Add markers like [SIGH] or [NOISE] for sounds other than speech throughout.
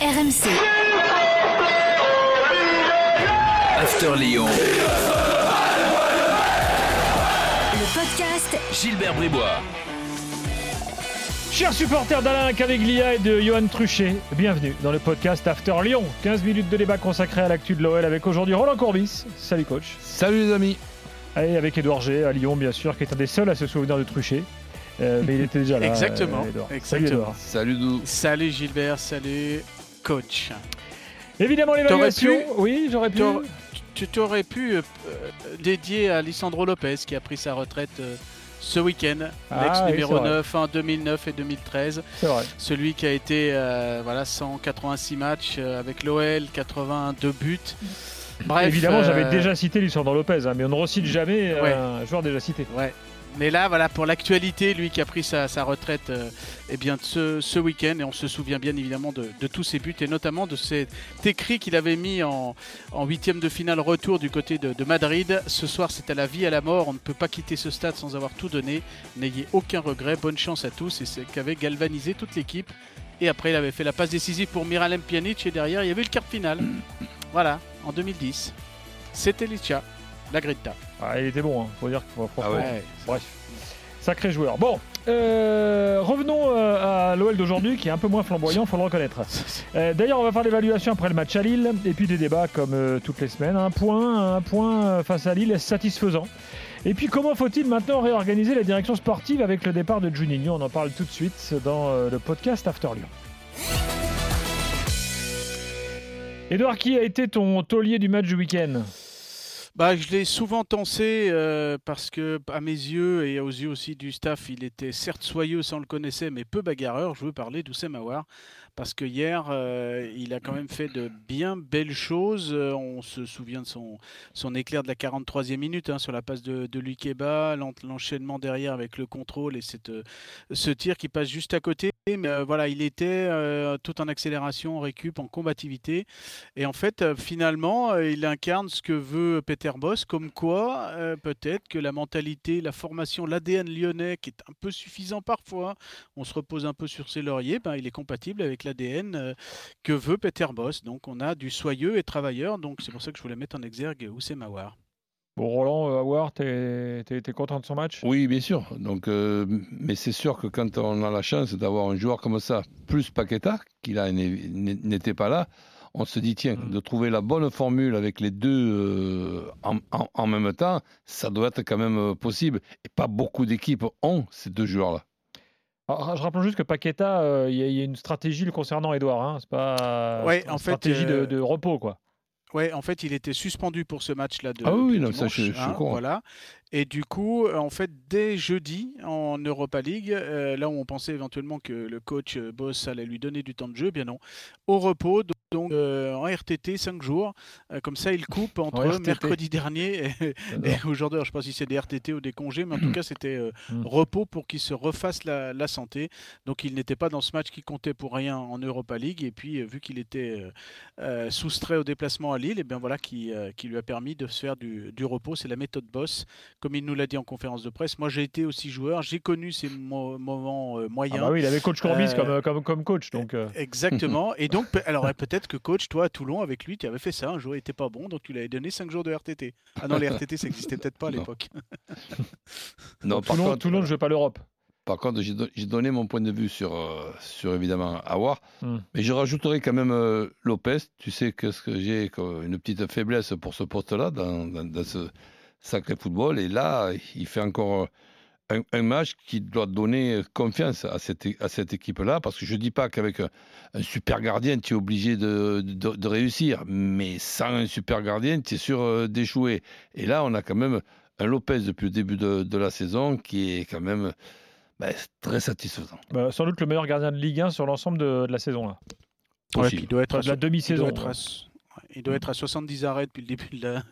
RMC. After Lyon. Le podcast Gilbert Bribois. Chers supporters d'Alain Caveglia et de Johan Truchet, bienvenue dans le podcast After Lyon. 15 minutes de débat consacré à l'actu de l'OL avec aujourd'hui Roland Courbis. Salut coach. Salut les amis. Et avec Edouard G à Lyon, bien sûr, qui est un des seuls à se souvenir de Truchet. Euh, mais il était déjà là. [LAUGHS] Exactement, euh, Edouard. Salut exactement. Edouard. Salut Dou. Salut Gilbert, salut coach. Évidemment, l'évaluation. Pu- Oui, j'aurais pu. Tu t'aurais pu euh, euh, dédier à Lisandro Lopez qui a pris sa retraite euh, ce week-end, Ah, l'ex oui, numéro c'est vrai. 9 en 2009 et 2013. C'est vrai. Celui qui a été euh, voilà 186 matchs avec l'OL, 82 buts. Bref, Évidemment, j'avais déjà cité Lisandro Lopez, hein, mais on ne recite jamais euh, Ouais. un joueur déjà cité. Ouais. Mais là, voilà, pour l'actualité, lui qui a pris sa, retraite euh, eh bien, ce, week-end, et on se souvient bien évidemment de, tous ses buts, et notamment de cet écrit qu'il avait mis en, huitième de finale retour du côté de, Madrid. Ce soir, c'est à la vie, à la mort. On ne peut pas quitter ce stade sans avoir tout donné. N'ayez aucun regret. Bonne chance à tous. Et c'est ce qu'avait galvanisé toute l'équipe. Et après, il avait fait la passe décisive pour Miralem Pjanic, et derrière, il y avait le quart de finale. Voilà, en 2010. C'était Licha, la Grinta. Ah, il était bon, hein. faut dire qu'il faut Ah ouais. Bref, sacré joueur. Bon, euh, revenons euh, à l'OL d'aujourd'hui qui est un peu moins flamboyant, faut le reconnaître. Euh, D'ailleurs, on va faire l'évaluation après le match à Lille et puis des débats comme euh, toutes les semaines. Un point, un point face à Lille est satisfaisant. Et puis, comment faut-il maintenant réorganiser la direction sportive avec le départ de Juninho? On en parle tout de suite dans euh, le podcast After Lyon. Edouard, qui a été ton taulier du match du week-end? Bah, je l'ai souvent tensé euh, parce que, à mes yeux et aux yeux aussi du staff, il était certes soyeux, ça on le connaissait, mais peu bagarreur. Je veux parler d'Oussem Aouar parce que hier, euh, il a quand même fait de bien belles choses. Euh, on se souvient de son, éclair de la 43e minute hein, sur la passe de, de Lukeba, l'en- l'enchaînement derrière avec le contrôle et cette, ce tir qui passe juste à côté. Mais voilà, il était tout en accélération, en récup, en combativité. Et en fait, finalement, il incarne ce que veut Peter Boss, comme quoi euh, peut-être que la mentalité, la formation, l'ADN lyonnais, qui est un peu suffisant parfois, on se repose un peu sur ses lauriers, ben, il est compatible avec l'ADN euh, que veut Peter Boss. Donc on a du soyeux et travailleur, donc c'est pour ça que je voulais mettre en exergue Oussem Aouar. Bon, Roland, euh, Howard, t'es content de son match? Oui, bien sûr. Donc, euh, mais c'est sûr que quand on a la chance d'avoir un joueur comme ça, plus Paqueta, qui là n'était pas là, on se dit, tiens, Mm. de trouver la bonne formule avec les deux euh, en, en- en même temps, ça doit être quand même euh, possible. Et pas beaucoup d'équipes ont ces deux joueurs-là. Alors, je rappelle juste que Paqueta, euh, il y, a- il y a une stratégie le concernant, Edouard. Hein. C'est pas Ouais, une en fait, stratégie de, de repos, quoi. Ouais, en fait, il était suspendu pour ce match-là de Ah oui, non, ça, je- je suis hein, courant. Voilà. Et du coup, euh, en fait, dès jeudi en Europa League, euh, là où on pensait éventuellement que le coach euh, Boss allait lui donner du temps de jeu, eh bien non. Au repos, donc, donc, euh, en RTT 5 jours. Euh, comme ça, il coupe [LAUGHS] entre mercredi dernier et, et aujourd'hui. Je ne sais pas si c'est des RTT ou des congés, mais en tout [CLEARS THROAT] cas, c'était euh, Mm. repos pour qu'il se refasse la, la santé. Donc, il n'était pas dans ce match qui comptait pour rien en Europa League. Et puis, vu qu'il était soustrait au déplacement à Lille, et bien voilà qui, euh, qui lui a permis de se faire du, du repos. C'est la méthode boss, comme il nous l'a dit en conférence de presse. Moi, j'ai été aussi joueur, j'ai connu ces mo- moments euh, Ah moyens. bah oui, il avait coach Courbis Euh, comme, comme, comme coach. Donc, euh, Exactement. Et donc, alors euh, peut-être que coach, toi à Toulon, avec lui, tu avais fait ça. Un jour, il était pas bon, donc tu lui avais donné 5 jours de RTT. Ah non, les RTT, ça n'existait peut-être pas à Non. l'époque. Non, par Toulon, contre, Toulon ne joue pas l'Europe. Par contre, j'ai don- j'ai donné mon point de vue sur, euh, sur évidemment Awar, Hmm. mais je rajouterai quand même euh, Lopez. Tu sais que, que j'ai une petite faiblesse pour ce poste-là dans, dans- dans ce sacré football. Et là, il fait encore un, un match qui doit donner confiance à cette, à cette équipe-là, parce que je ne dis pas qu'avec un, un super gardien, tu es obligé de, de- de réussir, mais sans un super gardien, tu es sûr euh, d'échouer. Et là, on a quand même un Lopez depuis le début de, de la saison qui est quand même ben, très satisfaisant. Bah, sans doute le meilleur gardien de Ligue 1 sur l'ensemble de, de la saison. Là. Ouais, il doit être à de la so- il doit demi-saison. ouais, Il doit être à 70 arrêts depuis le début de la-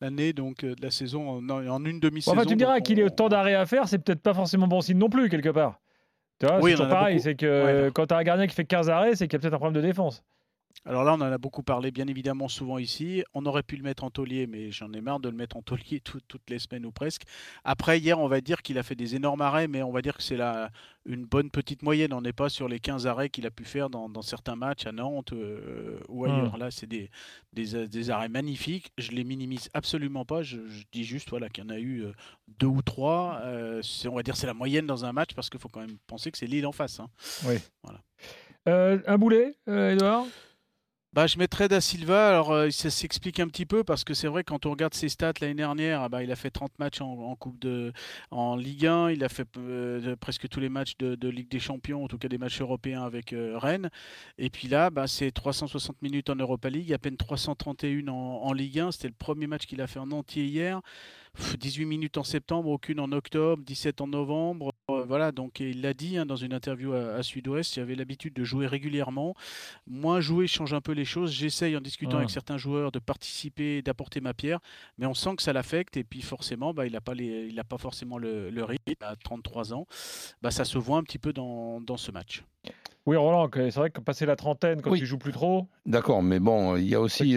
l'année, donc euh, de la saison, en, en une demi-saison. enfin, tu me diras qu'il ait autant d'arrêts à faire, c'est peut-être pas forcément bon signe non plus, quelque part. Tu vois, Oui, c'est pareil. C'est que Ouais. quand tu as un gardien qui fait 15 arrêts, c'est qu'il y a peut-être un problème de défense. Alors là, on en a beaucoup parlé, bien évidemment, souvent ici. On aurait pu le mettre en taulier, mais j'en ai marre de le mettre en taulier [LAUGHS] toutes les semaines ou presque. Après, hier, on va dire qu'il a fait des énormes arrêts, mais on va dire que c'est une bonne petite moyenne. On n'est pas sur les 15 arrêts qu'il a pu faire dans, certains matchs à Nantes euh, ou ailleurs. Là, c'est des, des, arrêts magnifiques. Je les minimise absolument pas. Je, dis juste voilà, qu'il y en a eu euh, deux ou trois. Euh, on va dire c'est la moyenne dans un match parce qu'il faut quand même penser que c'est Lille en face. Hein. Oui. Voilà. un boulet, Edouard bah, je mettrais Da Silva. Alors, euh, ça s'explique un petit peu parce que c'est vrai, quand on regarde ses stats l'année dernière, ah bah, il a fait 30 matchs en, Coupe de, Ligue 1. Il a fait euh, presque tous les matchs de, Ligue des Champions, en tout cas des matchs européens avec euh, Rennes. Et puis là, bah, c'est 360 minutes en Europa League, à peine 331 en, en Ligue 1. C'était le premier match qu'il a fait en entier hier. 18 minutes en septembre, aucune en octobre, 17 en novembre. Euh, voilà, donc il l'a dit hein, dans une interview à, Sud-Ouest, j'avais l'habitude de jouer régulièrement. Moins jouer change un peu les choses. J'essaye en discutant avec certains joueurs de participer, d'apporter ma pierre, mais on sent que ça l'affecte et puis forcément, bah, il n'a pas, il pas forcément le, rythme à 33 ans. Bah, ça se voit un petit peu dans, ce match. Oui, Roland, c'est vrai que passer la trentaine, quand tu joues plus trop. D'accord, mais bon, il y a aussi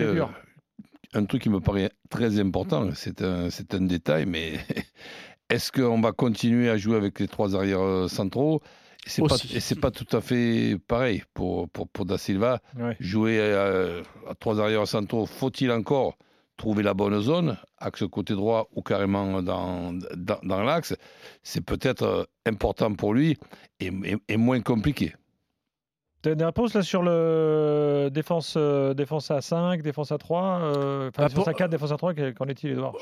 un truc qui me paraît très important, c'est un, c'est un détail, mais [LAUGHS] est-ce qu'on va continuer à jouer avec les trois arrières euh, centraux? C'est pas, et c'est pas tout à fait pareil pour, pour, pour Da Silva. Jouer à, trois arrières centraux, faut-il encore trouver la bonne zone, axe côté droit ou carrément dans, dans, dans l'axe? C'est peut-être euh, important pour lui et, et moins compliqué. Tu as une réponse là sur le défense, euh, défense à 5, défense à 3, euh, enfin, bah, défense à 4, défense à 3, qu'en est-il, Edouard?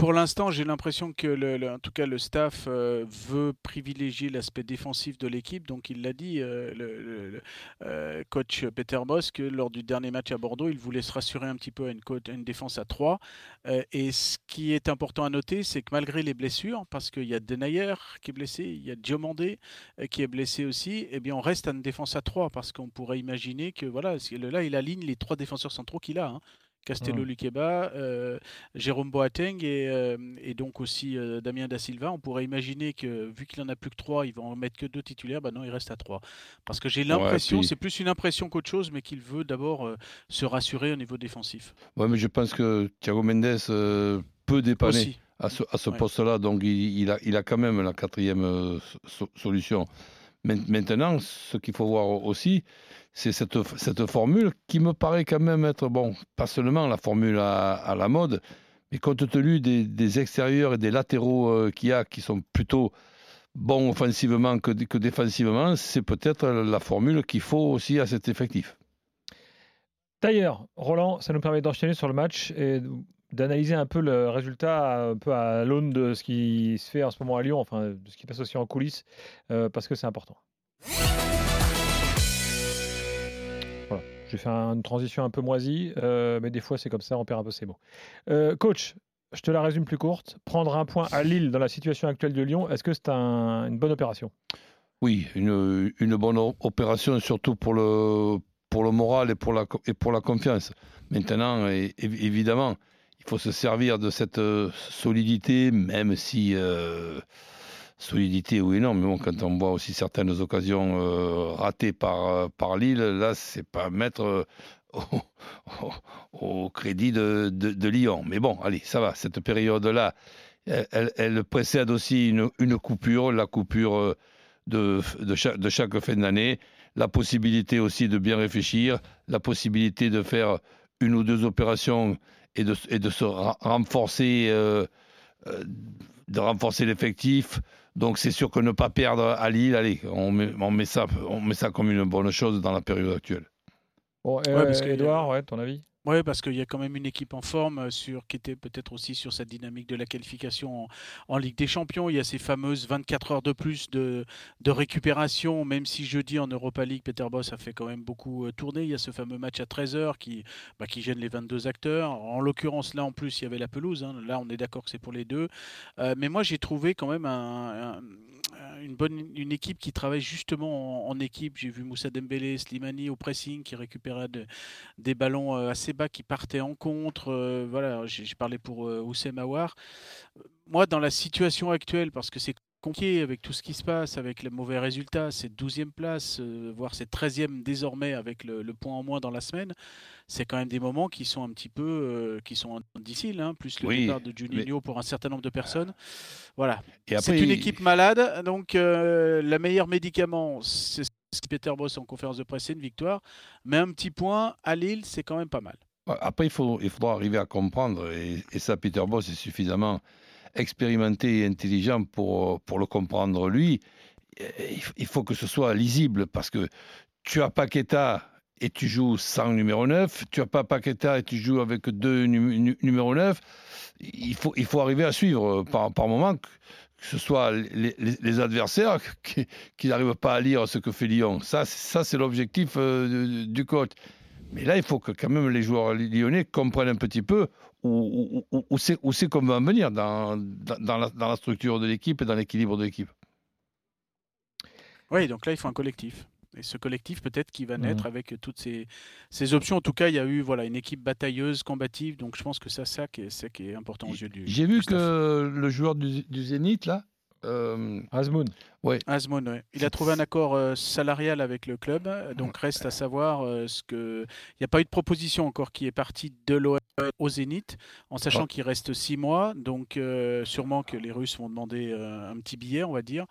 Pour l'instant, j'ai l'impression que, le, en tout cas, le staff euh, veut privilégier l'aspect défensif de l'équipe. Donc, il l'a dit, euh, le, euh, coach Peter Boss, que lors du dernier match à Bordeaux, il voulait se rassurer un petit peu à une, défense à 3. et ce qui est important à noter, c'est que malgré les blessures, parce qu'il y a Denayer qui est blessé, il y a Diomandé qui est blessé aussi, eh bien, on reste à une défense à 3 parce qu'on pourrait imaginer que voilà, là, il aligne les trois défenseurs centraux qu'il a. Hein. Castello Luqueba, euh, Jérôme Boateng et, euh, et donc aussi euh, Damien Da Silva. On pourrait imaginer que vu qu'il en a plus que trois, ils vont en mettre que deux titulaires. Bah non, il reste à trois. Parce que j'ai l'impression, c'est plus une impression qu'autre chose, mais qu'il veut d'abord se rassurer au niveau défensif. Ouais, mais je pense que Thiago Mendes peut dépanner. à ce, à ce poste-là, donc il, a, il a quand même la quatrième solution. Maintenant, ce qu'il faut voir aussi, c'est cette, cette, formule qui me paraît quand même être, bon, pas seulement la formule à, la mode, mais compte tenu des, extérieurs et des latéraux euh, qu'il y a, qui sont plutôt bons offensivement que, défensivement, c'est peut-être la formule qu'il faut aussi à cet effectif. D'ailleurs, Roland, ça nous permet d'enchaîner sur le match et d'analyser un peu le résultat un peu à l'aune de ce qui se fait en ce moment à Lyon, enfin de ce qui passe aussi en coulisses, euh, parce que c'est important. J'ai fait une transition un peu moisie, euh, mais des fois c'est comme ça, on perd un peu ses mots. Euh, coach, je te la résume plus courte. Prendre un point à Lille dans la situation actuelle de Lyon, est-ce que c'est une bonne opération? Oui, une, une, bonne opération, surtout pour le, pour le moral et pour la, et pour la confiance. Maintenant, évidemment, il faut se servir de cette euh, solidité, même si solidité, oui non, mais bon, quand on voit aussi certaines occasions euh, ratées par, euh, par Lille, là, c'est pas mettre euh, [LAUGHS] au, crédit de, de, Lyon. Mais bon, allez, ça va, cette période-là, elle, elle, précède aussi une, une, coupure, la coupure de, de, chaque, de chaque fin d'année, la possibilité aussi de bien réfléchir, la possibilité de faire une ou deux opérations et de, et de se renforcer, de renforcer l'effectif, donc c'est sûr que ne pas perdre à Lille, allez, on met, on met, ça, on met ça comme une bonne chose dans la période actuelle. Bon, euh, Edouard, ouais, ton avis? Oui, parce qu'il y a quand même une équipe en forme euh, sur, qui était peut-être aussi sur cette dynamique de la qualification en, Ligue des Champions. Il y a ces fameuses 24 heures de plus de, récupération, même si jeudi en Europa League, Peter Boss a fait quand même beaucoup euh, tourner. Il y a ce fameux match à 13h qui, bah, qui gêne les 22 acteurs. En l'occurrence, là en plus, il y avait la pelouse. Hein. Là, on est d'accord que c'est pour les deux. Euh, mais moi, j'ai trouvé quand même un une bonne une équipe qui travaille justement en, équipe. J'ai vu Moussa Dembélé, Slimani au pressing qui récupérait des ballons assez bas qui partaient en contre. Euh, voilà, j'ai parlé pour euh, Oussem Aouar. Moi, dans la situation actuelle, parce que c'est compliqué avec tout ce qui se passe, avec les mauvais résultats, cette 12e place, euh, voire cette 13e désormais avec le, le point en moins dans la semaine, c'est quand même des moments qui sont un petit peu euh, qui sont difficiles, hein, plus le Oui, départ de Juninho pour un certain nombre de personnes. Voilà. C'est une équipe malade, donc euh, le meilleur médicament, c'est Peter Boss en conférence de presse, c'est une victoire. Mais un petit point à Lille, c'est quand même pas mal. Après, il, faut, il faudra arriver à comprendre, et, et ça, Peter Boss est suffisamment expérimenté et intelligent pour, pour le comprendre lui. Il, faut que ce soit lisible, parce que tu as Paqueta et tu joues sans numéro 9, tu as pas Paqueta et tu joues avec deux nu- nu- numéro 9. Il faut, il faut arriver à suivre par, par moment, que, ce soit les, adversaires [LAUGHS] qui, qui n'arrivent pas à lire ce que fait Lyon. Ça, ça c'est l'objectif euh, du- coach. Mais là, il faut que quand même les joueurs lyonnais comprennent un petit peu où, où, où- c'est qu'on va en venir dans, dans la, dans la structure de l'équipe et dans l'équilibre de l'équipe. Oui, donc là, il faut un collectif. Et ce collectif, peut-être, qui va Mhm. naître avec toutes ces, ces options. En tout cas, il y a eu voilà, une équipe batailleuse, combative. Donc, je pense que ça, ça qui est, ça qui est important aux yeux du. J'ai vu staff. que le joueur du, du Zénith, là, euh, Azmoun. Azmoun, ouais. Il a trouvé un accord euh, salarial avec le club, donc reste à savoir euh, ce que. Il n'y a pas eu de proposition encore qui est partie de l'OM au Zénith, en sachant Ah. qu'il reste six mois, donc euh, sûrement que les Russes vont demander euh, un petit billet, on va dire.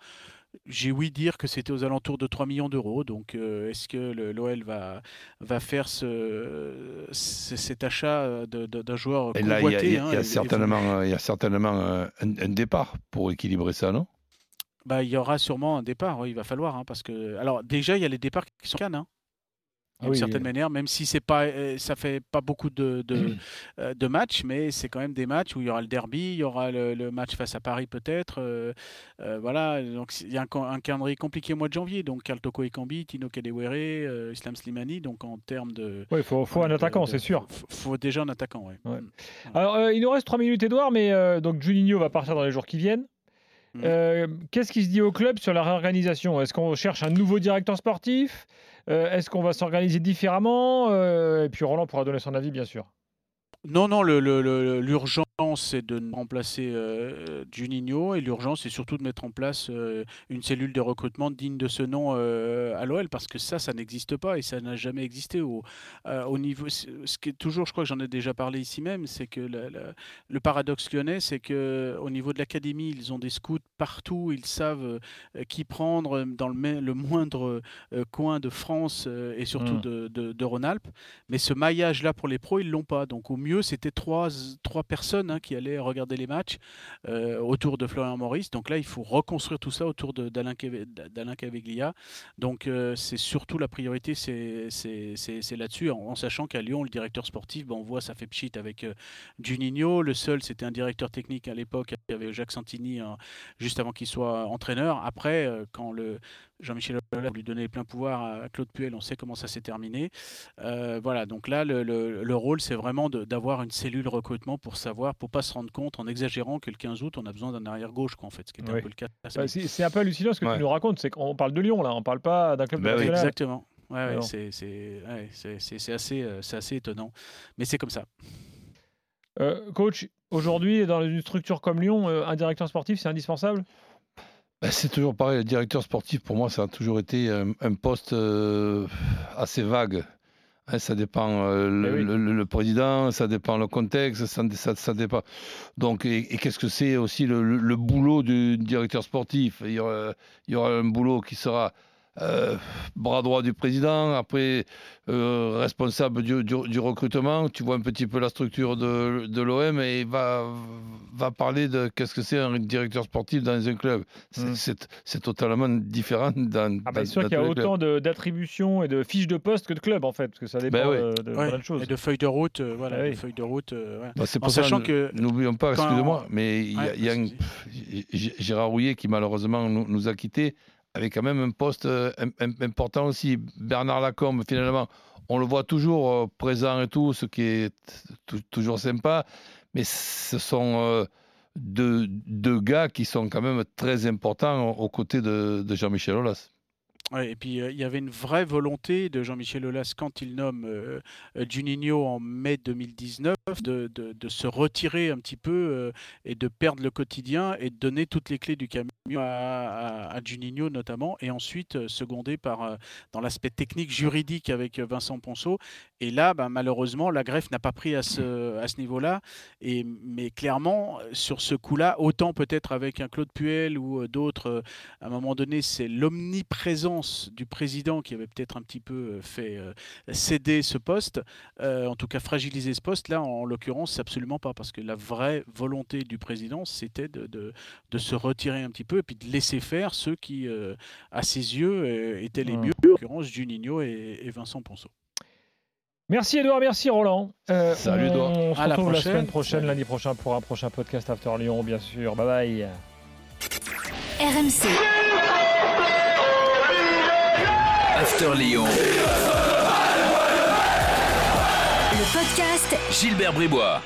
J'ai ouï dire que c'était aux alentours de 3 millions d'euros, donc euh, est-ce que l'OL va, va faire ce, ce- cet achat euh, d'un joueur et là, il y a, convoité il y a- hein, il y a et- et- certainement, y a certainement un, un départ pour équilibrer ça, non? Bah, il y aura sûrement un départ, oui, il va falloir, hein, parce que alors déjà il y a les départs qui sont cannes, hein, d'une oui, certaine euh. manière, même si c'est pas, euh, ça fait pas beaucoup de, de, euh, de matchs, mais c'est quand même des matchs où il y aura le derby, il y aura le, le match face à Paris peut-être, euh, euh, voilà, donc il y a un, ca- un calendrier compliqué au mois de janvier, donc Carl Toko Ekambi, Tino Kadewere, euh, Islam Slimani, donc en termes de, Oui, il faut, faut un attaquant, c'est sûr. Faut, faut déjà un attaquant. Ouais. Mm. Alors, il nous reste 3 minutes, Edouard, mais donc Juninho va partir dans les jours qui viennent. Mhm. Euh, Qu'est-ce qui se dit au club sur la réorganisation? Est-ce qu'on cherche un nouveau directeur sportif? Euh, Est-ce qu'on va s'organiser différemment? Euh, Et puis Roland pourra donner son avis, bien sûr. Non, non, le- le- le- l'urgence c'est de remplacer euh, Juninho et l'urgence c'est surtout de mettre en place euh, une cellule de recrutement digne de ce nom euh, à l'OL parce que ça, ça n'existe pas et ça n'a jamais existé au, euh, au niveau. Ce qui est toujours, je crois que j'en ai déjà parlé ici même, c'est que la- la- le paradoxe lyonnais, c'est que au niveau de l'académie, ils ont des scouts partout, ils savent qui prendre dans le, le moindre coin de France et surtout Mm. de, de, de Rhône-Alpes. Mais ce maillage-là pour les pros, ils l'ont pas. Donc au mieux, c'était trois, trois personnes hein, qui allaient regarder les matchs euh, autour de Florian Maurice. Donc là, il faut reconstruire tout ça autour d'Alain Cave- d'Alain Caveglia. Donc euh, c'est surtout la priorité, c'est là-dessus, en, sachant qu'à Lyon, le directeur sportif, ben, on voit, ça fait pchit avec euh, Juninho. Le seul, c'était un directeur technique à l'époque, avait Jacques Santini, hein, juste avant qu'il soit entraîneur. Après, euh, quand le Jean-Michel Aulas lui donner les pleins pouvoirs à Claude Puel, on sait comment ça s'est terminé. Euh, voilà, donc là, le, le- le rôle, c'est vraiment de- d'avoir une cellule recrutement pour savoir, pour pas se rendre compte, en exagérant que le 15 août, on a besoin d'un arrière-gauche, quoi, en fait, ce qui Oui. un peu le cas. Bah, c'est un peu hallucinant ce que Ouais. tu nous racontes. C'est qu'on parle de Lyon, là. On parle pas d'un club Bah oui. national. Exactement. Ouais, c'est c'est- ouais, c'est- c'est- c'est assez, euh, c'est assez étonnant. Mais c'est comme ça. Euh, coach, aujourd'hui, dans une structure comme Lyon, euh, un directeur sportif, c'est indispensable? Ben, C'est toujours pareil, le directeur sportif, pour moi, ça a toujours été un, un poste euh, assez vague. Hein, ça dépend euh, le, Eh oui. le- président, ça dépend le contexte, ça, ça- ça dépend. Donc, et, et qu'est-ce que c'est aussi le, le- le boulot du directeur sportif? Il y, aura, il y aura un boulot qui sera euh, bras droit du président, après euh, responsable du, du- du recrutement. Tu vois un petit peu la structure de, de l'OM et va, va parler de qu'est-ce que c'est un directeur sportif dans un club. C'est- Mm. C'est totalement différent dans. Ah bah, c'est sûr qu'il y a autant d'attributions et de fiches de poste que de clubs, en fait, parce que ça dépend Ben oui. de, Ouais, plein de choses. Et de feuilles de route, euh, voilà, Ah oui. de feuilles de route. euh, ouais. Bah, c'est En pour ça, sachant que N'oublions pas, excusez-moi, mais il y a, y un- Gérard Rouillet qui malheureusement nous, nous a quittés avec quand même un poste euh, im- im- important aussi. Bernard Lacombe, finalement, on le voit toujours euh, présent et tout, ce qui est tou- toujours sympa, mais ce sont euh, deux, gars qui sont quand même très importants aux côtés de, Jean-Michel Aulas. Et puis il y avait une vraie volonté de Jean-Michel Aulas quand il nomme euh, Juninho en mai 2019 de, se retirer un petit peu euh, et de perdre le quotidien et de donner toutes les clés du camion à, à, Juninho notamment et ensuite euh, secondé par euh, dans l'aspect technique juridique avec Vincent Ponceau. Et là ben, malheureusement la greffe n'a pas pris à ce, niveau-là. Mais clairement sur ce coup-là autant peut-être avec un Claude Puel ou d'autres à un moment donné c'est l'omniprésence du président qui avait peut-être un petit peu fait céder ce poste en tout cas fragiliser ce poste là en l'occurrence, c'est absolument pas, parce que la vraie volonté du président, c'était de, de, de, se retirer un petit peu et puis de laisser faire ceux qui, euh, à ses yeux, euh, étaient les mieux, en l'occurrence Juninho et, et, Vincent Ponceau. Merci Edouard, merci Roland. Euh, Salut Edouard. On se retrouve la, la, semaine prochaine, lundi prochain, pour un prochain podcast After Lyon, bien sûr. Bye bye. RMC. After Lyon. Gilbert Bribois.